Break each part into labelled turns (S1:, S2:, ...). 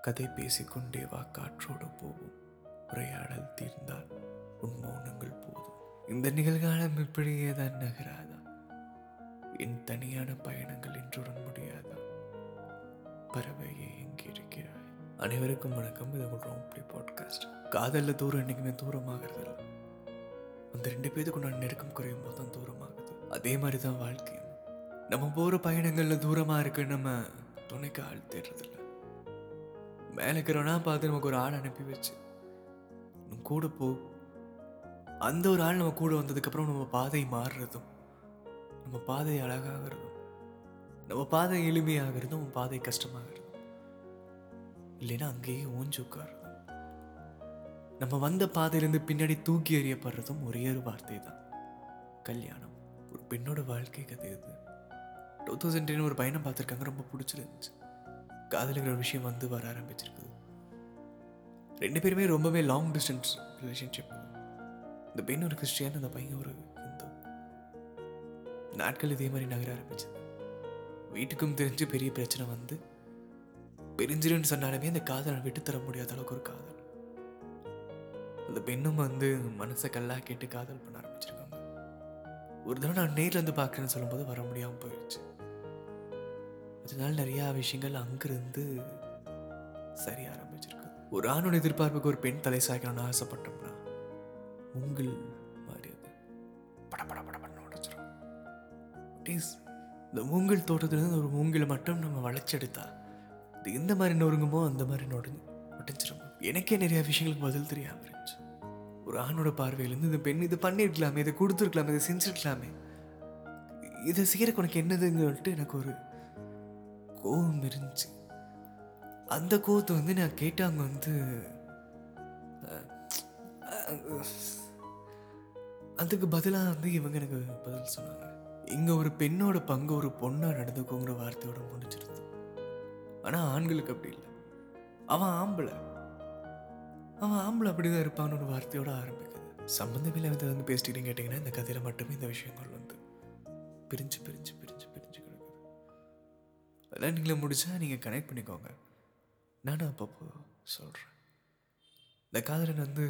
S1: கதை பேசிக்கொண்டே வா காற்றோடு போவோம். உரையாடல் தீர்ந்தால் உன் மௌனங்கள் போதும். இந்த நிகழ்காலம் இப்படியே தான் நகராதா? என் தனியான பயணங்கள் என்றுடன் முடியாதா? பறவையே எங்கே இருக்கிறாய்? அனைவருக்கும் வணக்கம். இது ஒரு ரோம்ப்ளி பாட்காஸ்ட். காதலில் தூரம் என்றைக்குமே தூரமாகிறது இல்லை. அந்த ரெண்டு பேருக்கு நான் நெருக்கம் குறையும் போது தான் தூரமாகுது. அதே மாதிரி தான் வாழ்க்கையும். நம்ம போகிற பயணங்களில் தூரமாக இருக்க நம்ம துணைக்கு ஆள் தேடுறதில்ல. மேலே இருக்கிறவனா பார்த்து நமக்கு ஒரு ஆள் அனுப்பி வச்சு. நம்ம கூட போ. அந்த ஒரு ஆள் நம்ம கூட வந்ததுக்கப்புறம் நம்ம பாதை மாறுறதும் நம்ம பாதை அழகாகிறதும் நம்ம பாதை எளிமையாகிறதும் நம்ம பாதை கஷ்டமாகிறதும். இல்லைன்னா அங்கேயே ஊஞ்சு உட்காருறதும். நம்ம வந்த பாதையிலேருந்து பின்னாடி தூக்கி எறியப்படுறதும் ஒரே ஒரு வார்த்தை தான் கல்யாணம். ஒரு பெண்ணோட வாழ்க்கை கதை இது. டூ தௌசண்ட் டென் ஒரு பையனை பார்த்துருக்காங்க ரொம்ப பிடிச்சிருந்துச்சு. காதலுங்கிற ஒரு விஷயம் வந்து வர ஆரம்பிச்சிருக்குது. ரெண்டு பேருமே ரொம்பவே லாங் டிஸ்டன்ஸ் ரிலேஷன்ஷிப் இந்த பெண் ஒரு கிறிஸ்டியன் அந்த பையன் ஒரு ஹிந்து. நாட்கள் இதே மாதிரி நகர ஆரம்பிச்சது. வீட்டுக்கும் தெரிஞ்சு பெரிய பிரச்சனை வந்து பிரிஞ்சிருன்னு சொன்னாலுமே அந்த காதலை விட்டு தர முடியாத அளவுக்கு ஒரு காதல். அந்த பெண்ணும் வந்து மனசை கல்லாக கேட்டு காதல் பண்ண ஆரம்பிச்சிருக்காங்க. ஒரு தடவை நான் நேரில் இருந்து பார்க்குறேன்னு சொல்லும்போது வர முடியாமல் போயிடுச்சு அதனால நிறையா விஷயங்கள் அங்கிருந்து சரி ஆரம்பிச்சிருக்கு. ஒரு ஆணோட எதிர்பார்ப்புக்கு ஒரு பெண் தலை சாய்க்கணும்னு ஆசைப்பட்டோம்னா உங்கள் மாதிரி அது பட பட பட பண்ண உடச்சிரும். இந்த மூங்கில் தோட்டத்துலேருந்து ஒரு மூங்கிலை மட்டும் நம்ம வளைச்செடுத்தா இது எந்த மாதிரி நொறுங்குமோ அந்த மாதிரி நொடுங்கு உடஞ்சிரும். எனக்கே நிறையா விஷயங்களுக்கு பதில் தெரியாமல் இருந்துச்சு. ஒரு ஆணோட பார்வையிலேருந்து இந்த பெண் இது பண்ணியிருக்கலாமே இதை கொடுத்துருக்கலாமே இதை செஞ்சுருக்கலாமே இதை செய்கிறக்கு உனக்கு என்னதுங்கன்ட்டு சொல்லிட்டு எனக்கு ஒரு கோபம் இருந்துச்சு. அந்த கோவத்தை வந்து நான் கேட்டாங்க வந்து அதுக்கு பதிலாக வந்து இவங்க எனக்கு பதில் சொன்னாங்க. இங்கே ஒரு பெண்ணோட பங்கு ஒரு பொண்ணாக நடந்துக்கோங்கிற வார்த்தையோட முடிஞ்சிருது. ஆனால் ஆண்களுக்கு அப்படி இல்லை. அவன் ஆம்பளை. அவன் ஆம்பளை அப்படி தான் இருப்பான்னு ஒரு வார்த்தையோட ஆரம்பிக்குது. சம்மந்தமில்லாத வந்து வந்து கேட்டிங்கன்னா இந்த கதையில் மட்டுமே இந்த விஷயங்கள் வந்து பிரிஞ்சு பிரிஞ்சு பிரிஞ்சு. லேர்னிங்கில் நீங்களே நீங்கள் கனெக்ட் பண்ணிக்கோங்க. நானும் அப்பப்போ சொல்கிறேன் இந்த காதலன் வந்து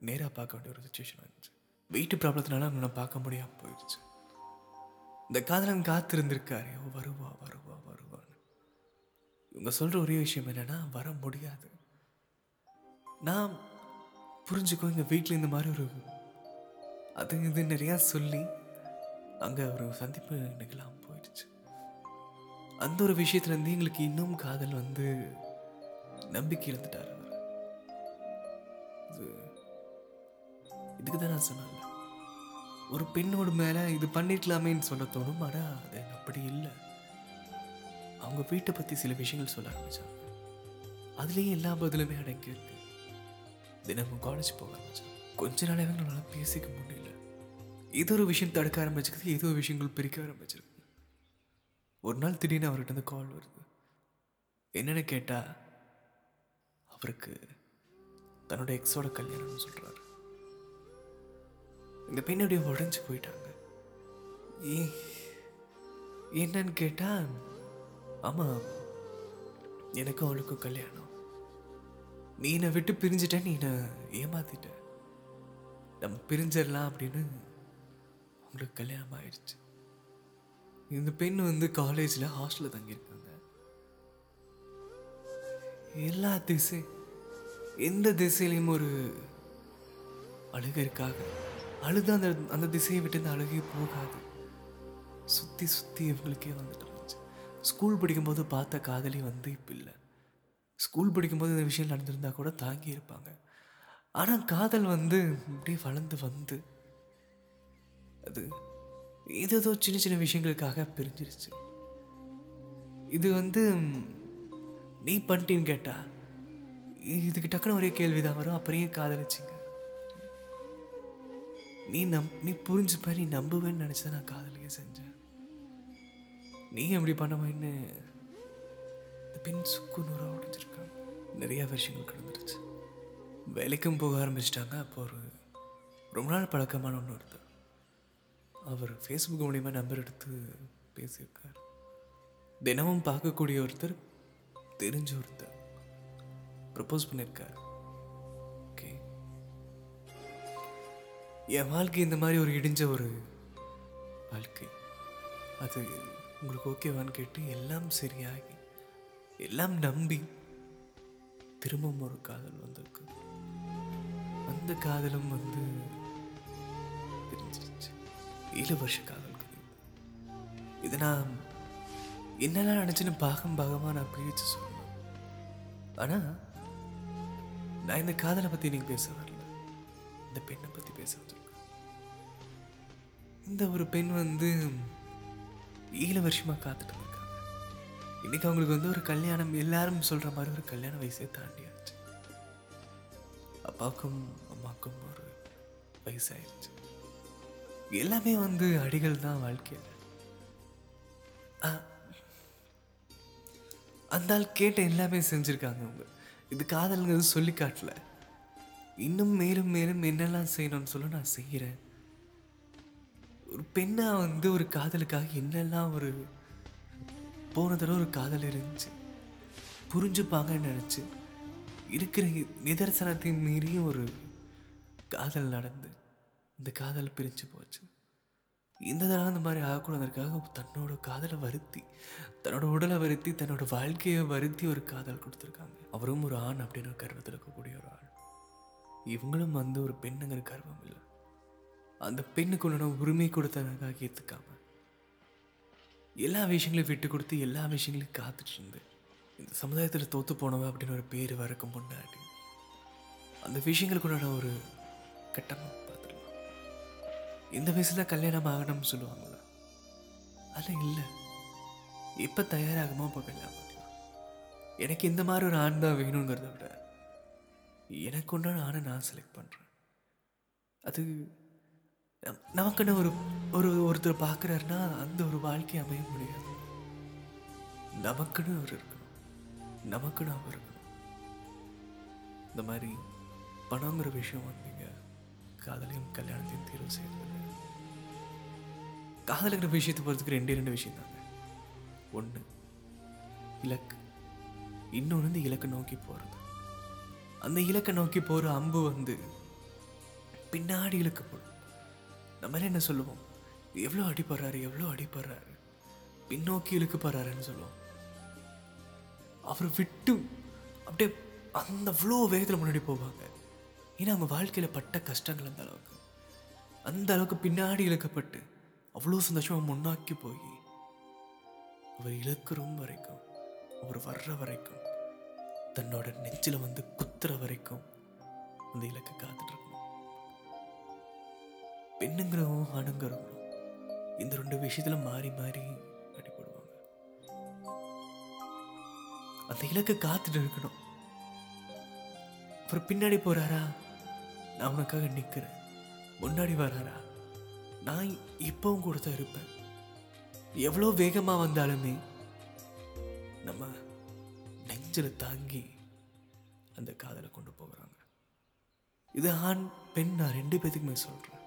S1: நேராக பார்க்க வேண்டிய ஒரு சுச்சுவேஷன் வந்துச்சு. வீட்டு ப்ராப்ளத்தினால அவனை பார்க்க முடியாமல் போயிடுச்சு இந்த காதலன் காத்திருந்திருக்காரு. "ஓ, வருவா வருவா வருவான்னு. இவங்க சொல்கிற ஒரே விஷயம் என்னென்னா வர முடியாது. நான் புரிஞ்சுக்கோ எங்கள் வீட்டில் இந்த மாதிரி ஒரு அது இது நிறையா சொல்லி அங்கே ஒரு சந்திப்பு நிகழாமல் போயிடுச்சு அந்த ஒரு விஷயத்துலேருந்து எங்களுக்கு இன்னும் காதல் வந்து நம்பிக்கை இழந்துட்டார் அவர். இது இதுக்கு தான் நான் சொன்னேன் ஒரு பெண்ணோட மேலே இது பண்ணிருக்கலாமேன்னு சொல்ல தோணும் ஆனால் அது அப்படி இல்லை. அவங்க வீட்டை பற்றி சில விஷயங்கள் சொல்ல ஆரம்பித்தாங்க அதுலேயும் எல்லா பதிலுமே அடங்கி இருக்கு. தினமும் காலேஜ் போக ஆரம்பிச்சாங்க. கொஞ்ச நாளாகவே நம்மளால் பேசிக்க முடியல. ஏதோ ஒரு விஷயம் தடுக்க ஆரம்பிச்சிருக்குது ஏதோ ஒரு விஷயங்கள் பிரிக்க ஆரம்பிச்சிருக்கு. ஒரு நாள் திடீர்னு அவர்கிட்ட இருந்து கால் வருது. என்னென்னு கேட்டால் அவருக்கு தன்னோட எக்ஸோட கல்யாணம்னு சொல்கிறாரு இந்த பெண் அப்படியே உடஞ்சி போயிட்டாங்க. ஏ- என்னன்னு கேட்டால் ஆமாம் எனக்கும் அவளுக்கும் கல்யாணம். நீ என்னை விட்டு பிரிஞ்சிட்ட நீ என்னை ஏமாத்திட்ட. நம்ம பிரிஞ்சிடலாம் அப்படின்னு உங்களுக்கு கல்யாணம் ஆயிடுச்சு இந்த பெண் வந்து காலேஜில் ஹாஸ்டலில் தங்கியிருக்காங்க. எல்லா திசை எந்த திசையிலையும் ஒரு அழுகை இருக்காக அழுது அந்த அந்த திசையை விட்டு அந்த அழுகே போகாது. சுற்றி சுற்றி இவங்களுக்கே வந்துட்டு இருந்துச்சு. ஸ்கூல் படிக்கும்போது பார்த்த காதலி வந்து இப்போ இல்லை. ஸ்கூல் படிக்கும்போது இந்த விஷயம் நடந்திருந்தா கூட தாங்கி இருப்பாங்க. ஆனால் காதல் வந்து அப்படியே வளர்ந்து வந்து அது ஏதேதோ சின்ன சின்ன விஷயங்களுக்காக பிரிஞ்சிருச்சு. இது வந்து நீ பண்ணிட்டேன்னு கேட்டா? இதுக்கு டக்குன்னு ஒரே கேள்விதான் வரும். அப்புறம் ஏன் காதலிச்சிங்க? நீ நம் நீ புரிஞ்சுப்ப நீ நம்புவேன்னு நினச்சி நான் காதலிக்க செஞ்சேன். நீ எப்படி பண்ணுவேன்னு பின் பெண் சுக்கு நூறாக உடைஞ்சிருக்காங்க. நிறைய விஷயங்கள் கடந்துருச்சு. வேலைக்கும் போக ஆரம்பிச்சிட்டாங்க. அப்போ ஒரு ரொம்ப நாள் பழக்கமான ஒன்று ஒருத்தர் அவர் ஃபேஸ்புக் மூலியமா நம்பர் எடுத்து பேசியிருக்கார். தினமும் பார்க்கக்கூடிய ஒருத்தர் தெரிஞ்ச ஒருத்தர் ப்ரப்போஸ் பண்ணியிருக்காரு. ஓகே என் வாழ்க்கை இந்த மாதிரி ஒரு இடிஞ்ச ஒரு வாழ்க்கை. அது உங்களுக்கு ஓகேவான்னு கேட்டு எல்லாம் சரியாகி எல்லாம் நம்பி திரும்பவும் ஒரு காதல் வந்திருக்கு. அந்த காதலும் வந்து ஏழு வருஷ காதல் கதை. இது நான் என்னெல்லாம் நினச்சின்னு பாகம் பாகமாக நான் பிரித்து சொல்லணும். ஆனால் நான் இந்த காதலை பற்றி நீங்கள் பேச வரல. இந்த பெண்ணை பற்றி பேச வந்திருக்கேன். இந்த ஒரு பெண் வந்து ஏழு வருஷமாக காத்துட்டு இருக்காங்க இன்னைக்கு அவங்களுக்கு வந்து ஒரு கல்யாணம் எல்லாரும் சொல்கிற மாதிரி ஒரு கல்யாண வயசே தாண்டியாச்சு. அப்பாவுக்கும் அம்மாவுக்கும் ஒரு வயசாயிடுச்சு எல்லாமே வந்து அடிகள் தான் வாழ்க்கையில் ஆ, அந்த ஆள் கேட்ட எல்லாமே செஞ்சுருக்காங்க அவங்க. இது காதலுங்கிறது சொல்லி காட்டல. இன்னும் மேலும் மேலும் என்னெல்லாம் செய்யணும்னு சொல்ல நான் செய்கிறேன் ஒரு பெண்ணாக வந்து ஒரு காதலுக்காக என்னெல்லாம் ஒரு போன தடவை ஒரு காதல் இருந்துச்சு. புரிஞ்சுப்பாங்கன்னு நினச்சி இருக்கிற நிதர்சனத்தை மீறியும் ஒரு காதல் நடந்து. இந்த காதல் பிரிஞ்சு போச்சு. இந்த தடவை அந்த மாதிரி ஆகக்கூடாதற்காக தன்னோட காதலை வருத்தி தன்னோட உடலை வருத்தி தன்னோட வாழ்க்கையை வருத்தி ஒரு காதல் கொடுத்துருக்காங்க. அவரும் ஒரு ஆண் அப்படின்னு ஒரு கர்வத்தில் இருக்கக்கூடிய ஒரு ஆள். இவங்களும் வந்து ஒரு பெண்ணுங்கிற கர்வம் இல்லை. அந்த பெண்ணுக்குள்ள உரிமை கொடுத்ததுக்காக ஏற்றுக்காம எல்லா விஷயங்களையும் விட்டு கொடுத்து எல்லா விஷயங்களையும் காத்துட்டு இருந்து இந்த சமுதாயத்தில் தோற்று போனவன் அப்படின்னு ஒரு பேர் வரக்கு பொண்டாட்டி அந்த விஷயங்களுக்கு உள்ளான ஒரு கட்டமாக இந்த வயசில் கல்யாணம் ஆகணும்னு சொல்லுவாங்கல்ல அது இல்லை. இப்போ தயாராகுமோ இப்போ கல்யாணம் பண்ணலாம் எனக்கு இந்த மாதிரி ஒரு ஆண் தான் வேணுங்கிறத விட எனக்கு உண்டான ஆணை நான் செலக்ட் பண்ணுறேன் அது நம்- நமக்குன்னு ஒரு ஒரு ஒருத்தர் பார்க்குறாருன்னா அந்த ஒரு வாழ்க்கை அமைய முடியாது. நமக்குன்னு அவர் இருக்கணும். நமக்குன்னு அவர் இருக்கணும். இந்த மாதிரி பணங்கிற விஷயம் வந்தீங்க. காதலையும் கல்யாணத்தையும் தீர்வு செய்யறது காதலுங்கிற விஷயத்தை பொறுத்துக்கு ரெண்டே ரெண்டு விஷயம் தாங்க ஒன்று இலக்கு. இன்னொன்று வந்து இலக்கை நோக்கி போகிறது அந்த இலக்கை நோக்கி போகிற அம்பு வந்து பின்னாடி இழுக்கப்படும். நம்ம என்ன சொல்லுவோம்? எவ்வளோ அடிப்படுறாரு எவ்வளோ அடிப்படுறாரு பின்னோக்கி இழுக்கப்படுறாருன்னு சொல்லுவோம். அவர் விட்டு அப்படியே அந்த அவ்வளோ வேகத்தில் முன்னாடி போவாங்க. ஏன்னா அவங்க வாழ்க்கையில் பட்ட கஷ்டங்கள் அந்த அளவுக்கு. அந்த அளவுக்கு பின்னாடி இழுக்கப்பட்டு அவ்வளோ சந்தோஷமாக முன்னாக்கி போய் அவர் இழுக்கிறோம் வரைக்கும் அவர் வர்ற வரைக்கும் தன்னோட நெஞ்சில் வந்து குத்துற வரைக்கும் அந்த இலக்கை காத்துட்டு இருக்கணும். பெண்ணுங்கிறவங்க ஆணுங்கிறவங்களும் இந்த ரெண்டு விஷயத்துல மாறி மாறி அடிபடுவாங்க. அந்த இலக்கை காத்துட்டு இருக்கணும். அப்புறம் பின்னாடி போறாரா? நான் உனக்காக நிக்கிறேன். முன்னாடி வராரா? நான் இப்போவும் கூட தான் இருப்பேன். எவ்வளோ வேகமாக வந்தாலுமே நம்ம நெஞ்சில் தாங்கி அந்த காதலை கொண்டு போகிறாங்க. இது ஆண் பெண் நான் ரெண்டு பேத்துக்குமே சொல்கிறேன்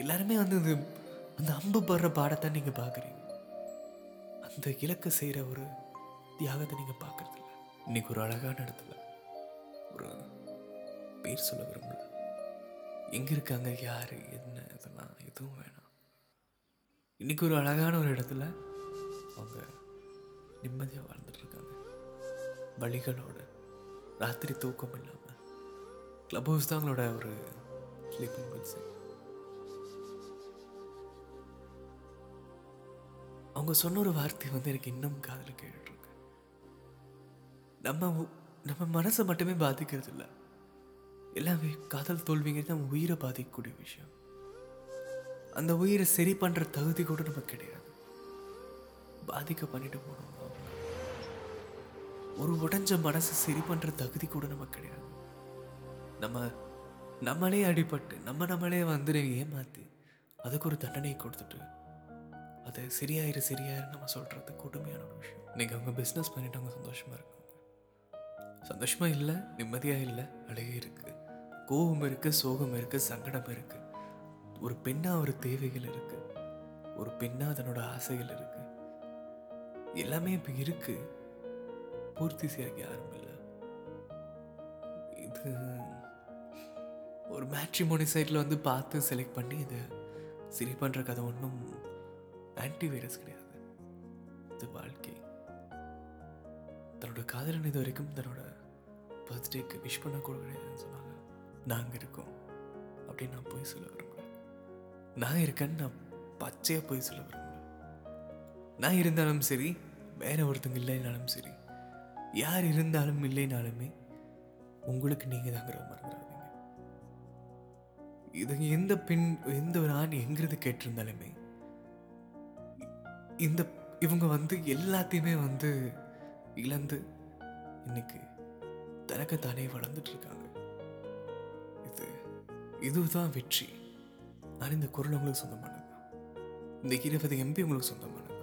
S1: எல்லாருமே வந்து இந்த அந்த அம்பு படுற பாடத்தை நீங்கள் பார்க்குறீங்க அந்த இலக்கை செய்கிற ஒரு தியாகத்தை நீங்கள் பார்க்குறதில்ல இன்னைக்கு ஒரு அழகான இடத்துல ஒரு பேர் சொல்ல விரும்பல. எங்கே இருக்காங்க? யார்? என்ன? இதெல்லாம் எதுவும் வேணாம். இன்னைக்கு ஒரு அழகான ஒரு இடத்துல அவங்க நிம்மதியாக வாழ்ந்துட்டு இருக்காங்க. வழிகளோட. ராத்திரி தூக்கம் இல்லாமல் க்ளப் ஹவுஸ் தான் அவங்களோட ஒரு ஸ்லீப்பிங் பில்ஸு அவங்க சொன்ன ஒரு வார்த்தை வந்து எனக்கு இன்னும் காதில் கேட்டுருக்கு நம்ம நம்ம மனசை மட்டுமே பாதிக்கிறது இல்லை எல்லாமே காதல் தோல்விங்கிறது நம்ம உயிரை பாதிக்கக்கூடிய விஷயம். அந்த உயிரை சரி பண்ணுற தகுதி கூட நமக்கு கிடையாது. பாதிக்க பண்ணிட்டு போனோம் ஒரு உடைஞ்ச மனசை சரி பண்ணுற தகுதி கூட நமக்கு கிடையாது. நம்ம நம்மளே அடிபட்டு நம்ம நம்மளே வந்து ஏமாத்தி அதுக்கு ஒரு தண்டனையை கொடுத்துட்டு அது சரியாயிரு சரியாயிரு நம்ம சொல்கிறது கொடுமையான ஒரு விஷயம். நீங்கள் அவங்க பிஸ்னஸ் பண்ணிட்டு அவங்க சந்தோஷமாக இருக்காங்க. சந்தோஷமாக இல்லை நிம்மதியாக இல்லை அழகே இருக்குது கோபம் இருக்குது சோகம் இருக்குது சங்கடம் இருக்குது ஒரு பெண்ணாக ஒரு தேவைகள் இருக்குது ஒரு பெண்ணாக அதனோட ஆசைகள் இருக்குது எல்லாமே இப்போ இருக்குது பூர்த்தி செய்யறதுக்கு யாரும் இல்லை. இது ஒரு மேட்ரிமோனி சைட்டில் வந்து பார்த்து செலக்ட் பண்ணி இதை சரி பண்ணுற கதை ஒன்றும் ஆன்டி வைரஸ் கிடையாது. இது வாழ்க்கை. தன்னோட காதலன் இது வரைக்கும் தன்னோட பர்த்டேக்கு விஷ் பண்ண கூட கிடையாதுன்னு சொன்னாங்க. நாங்கள் இருக்கோம். அப்படின்னு நான் போய் சொல்ல விரும்புகிறேன் நான் இருக்கேன்னு நான் பச்சையாக போய் சொல்ல விரும்புகிறேன் நான் இருந்தாலும் சரி வேற ஒருத்தங்க இல்லைனாலும் சரி யார் இருந்தாலும் இல்லைனாலுமே உங்களுக்கு நீங்கள் தாங்கிற மறந்துடாதீங்க. இது எந்த பெண் எந்த ஒரு ஆண் எங்கிறது கேட்டிருந்தாலுமே இந்த இவங்க வந்து எல்லாத்தையுமே வந்து இழந்து இன்னைக்கு தனக்கு தானே வளர்ந்துட்டு இருக்காங்க. இதுதான் வெற்றி. நான் இந்த குரல் உங்களுக்கு சொந்தமானது. இந்த இருபது எம்பி உங்களுக்கு சொந்தமானது.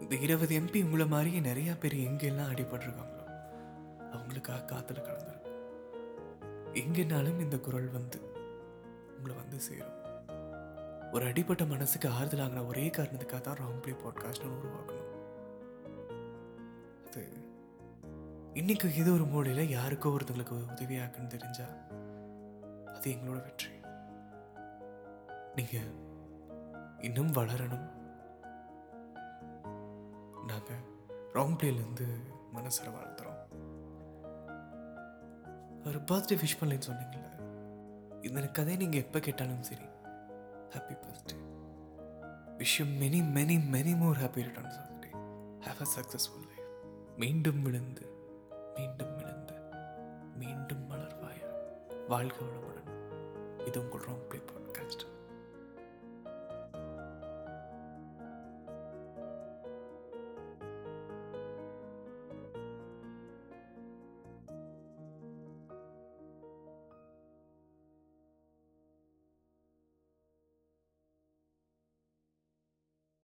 S1: இந்த இருபது எம்பி உங்களை மாதிரியே நிறைய பேர் எங்கெல்லாம் அடிபட்டிருக்காங்களோ அவங்களுக்காக காத்துல கலந்துருக்கு எங்கேனாலும் இந்த குரல் வந்து உங்களை வந்து சேரும். ஒரு அடிப்பட்ட மனசுக்கு ஆறுதல் ஆகின ஒரே காரணத்துக்காக தான் ராங் பிளே பாட்காஸ்ட்னு உருவாக்கணும். அது இன்னைக்கு இது ஒரு மூலையில் யாருக்கோ ஒருத்தங்களுக்கு உதவியாக்குன்னு தெரிஞ்சா அது எங்களோட வெற்றி. நீங்க இன்னும் வளரணும். நாங்க ராங் பிளேலேருந்து மனசரை வாழ்த்துறோம். ஒரு பர்த்டே விஷ் பண்ணலன்னு சொன்னீங்களே இந்த கதையை நீங்கள் எப்போ கேட்டாலும் சரி happy birthday wish you many many many more happy returns of day have a successful life மீண்டும் விழுந்து மீண்டும் விழுந்து மீண்டும் மலர்வாய வாழ்க வளமுடன். இது உங்கள் ராங் பிளே பாட்காஸ்ட்